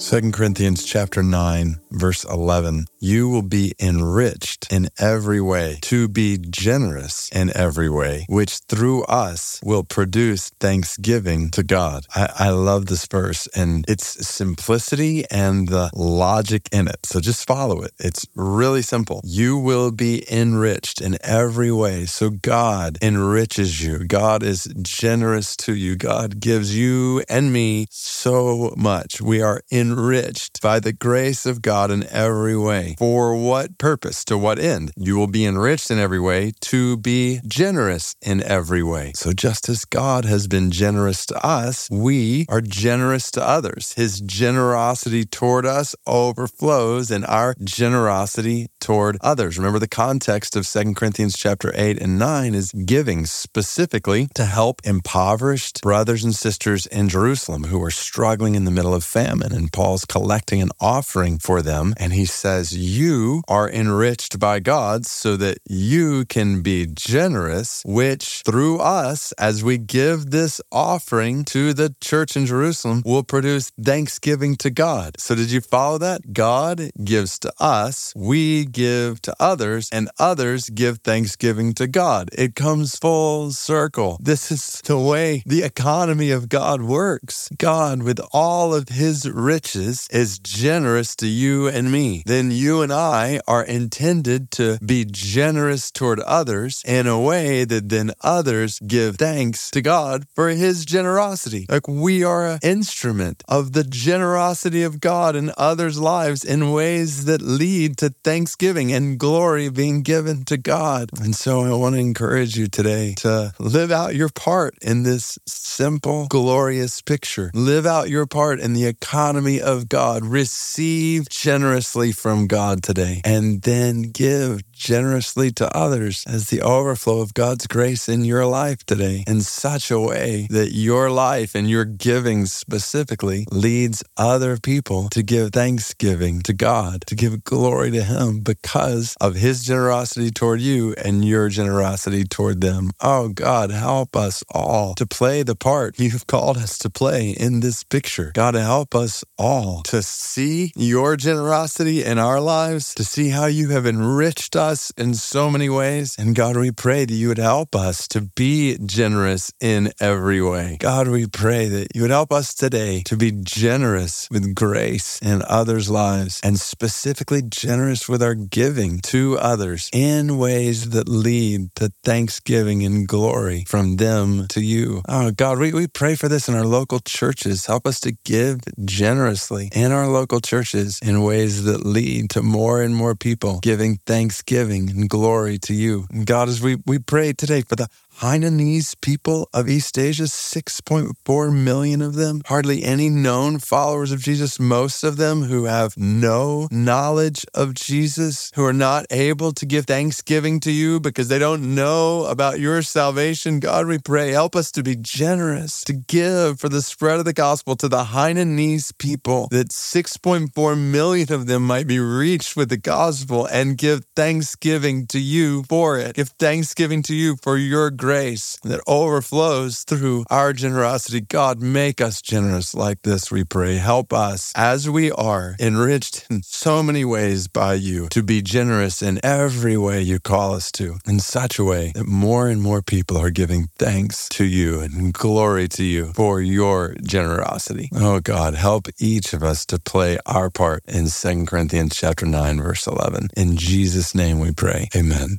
2 Corinthians chapter 9 verse 11 you will be enriched in every way to be generous in every way which through us will produce thanksgiving to God. I, I love this verse and its simplicity and the logic in it. So just follow it. It's really simple. You will be enriched in every way. So God enriches you. God is generous to you. God gives you and me so much. We are in enriched by the grace of God in every way. For what purpose? To what end? You will be enriched in every way to be generous in every way. So just as God has been generous to us, we are generous to others. His generosity toward us overflows in our generosity toward others. Remember the context of 2 Corinthians chapter 8 and 9 is giving specifically to help impoverished brothers and sisters in Jerusalem who are struggling in the middle of famine. And Paul's collecting an offering for them. And he says, You are enriched by God so that you can be generous, which through us, as we give this offering to the church in Jerusalem, will produce thanksgiving to God. So, did you follow that? God gives to us, we give to others, and others give thanksgiving to God. It comes full circle. This is the way the economy of God works. God, with all of his riches, riches is generous to you and me, then you and I are intended to be generous toward others in a way that then others give thanks to God for his generosity. Like we are an instrument of the generosity of God in others' lives in ways that lead to thanksgiving and glory being given to God. And so I want to encourage you today to live out your part in this simple, glorious picture. Live out your part in the economy of God. Receive generously from God today and then give generously to others as the overflow of God's grace in your life today in such a way that your life and your giving specifically leads other people to give thanksgiving to God, to give glory to Him because of His generosity toward you and your generosity toward them. Oh God, help us all to play the part you've called us to play in this picture. God, help us all to see your generosity in our lives, to see how you have enriched us in so many ways. And God, we pray that you would help us to be generous in every way. God, we pray that you would help us today to be generous with grace in others' lives and specifically generous with our giving to others in ways that lead to thanksgiving and glory from them to you. Oh, God, we, we pray for this in our local churches. Help us to give generously in our local churches in ways that lead to more and more people giving thanksgiving and glory to you. And God, as we, we pray today for the Hainanese people of East Asia, 6.4 million of them, hardly any known followers of Jesus, most of them who have no knowledge of Jesus, who are not able to give thanksgiving to you because they don't know about your salvation. God, we pray, help us to be generous, to give for the spread of the gospel to the Hainanese people, that 6.4 million of them might be reached with the gospel and give thanksgiving to you for it. Give thanksgiving to you for your grace grace that overflows through our generosity. God, make us generous like this, we pray. Help us as we are enriched in so many ways by you to be generous in every way you call us to, in such a way that more and more people are giving thanks to you and glory to you for your generosity. Oh God, help each of us to play our part in 2 Corinthians chapter 9 verse 11. In Jesus name we pray. Amen.